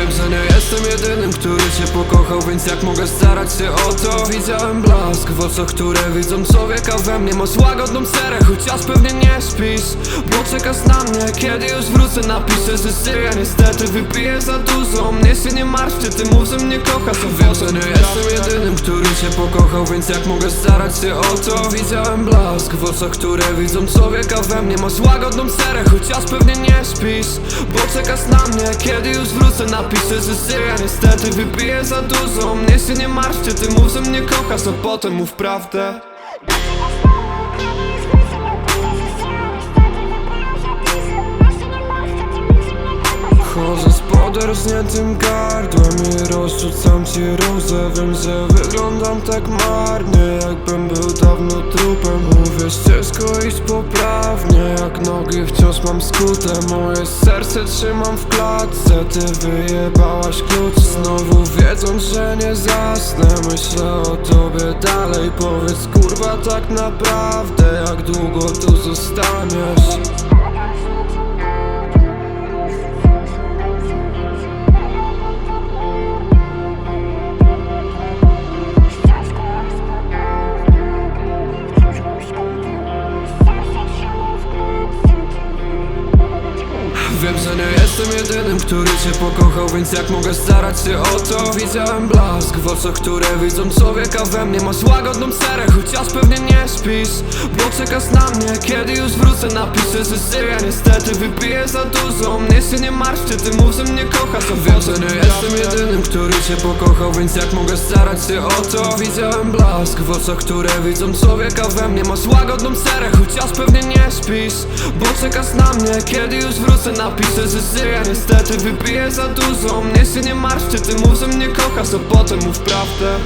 Wiem, że nie jestem jedynym, który cię pokochał Więc jak mogę starać się o to? Widziałem blask w oczach, które widzą człowieka we mnie. Masz łagodną serę, chociaż pewnie nie śpisz Bo czekasz na mnie, kiedy już wrócę Napiszę, że żyję, niestety wypiję za dużo. Mnie się nie martwcie, ty mów, że mnie kochasz. A że nie jestem jedynym, który cię pokochał Więc jak mogę starać się o to? Widziałem blask w oczach, które widzą człowieka we mnie. Masz łagodną serę, chociaż pewnie nie śpisz Bo czekasz na mnie, kiedy już wrócę Napiszę, że żyję, niestety wypiję za dużo. Mnie się nie martwcie, ty mów, że mnie kochasz A potem mów prawdę Poderzniętym gardłem i rozrzucam ci róże. Wiem, że wyglądam tak marnie, jakbym był dawno trupem. Mówię ścieżko iść poprawnie, jak nogi wciąż mam skute. Moje serce trzymam w klatce, ty wyjebałaś klucz. Znowu wiedząc, że nie zasnę, myślę o tobie dalej. Powiedz kurwa tak naprawdę, jak długo tu zostaniesz Wiem, że nie jestem jedynym, który cię pokochał Więc jak mogę starać się o to? Widziałem blask w oczach, które widzą człowieka we mnie. Masz łagodną serę, chociaż pewnie nie śpisz. Bo czekasz na mnie, kiedy już wrócę. Napiszę, że żyję, niestety wypiję za dużo. Mnie się nie martwcie, ty mów, że mnie kochasz. Wiem, że nie jestem jedynym, który cię pokochał Więc jak mogę starać się o to? Widziałem blask w oczach, które widzą człowieka we mnie. Masz łagodną serę, chociaż pewnie nie śpisz. Bo czekasz na mnie, kiedy już wrócę. Napiszę, że żyję, niestety wypiję za dużo. Mnie się nie martwcie, ty mów, że mnie kochasz A potem mów prawdę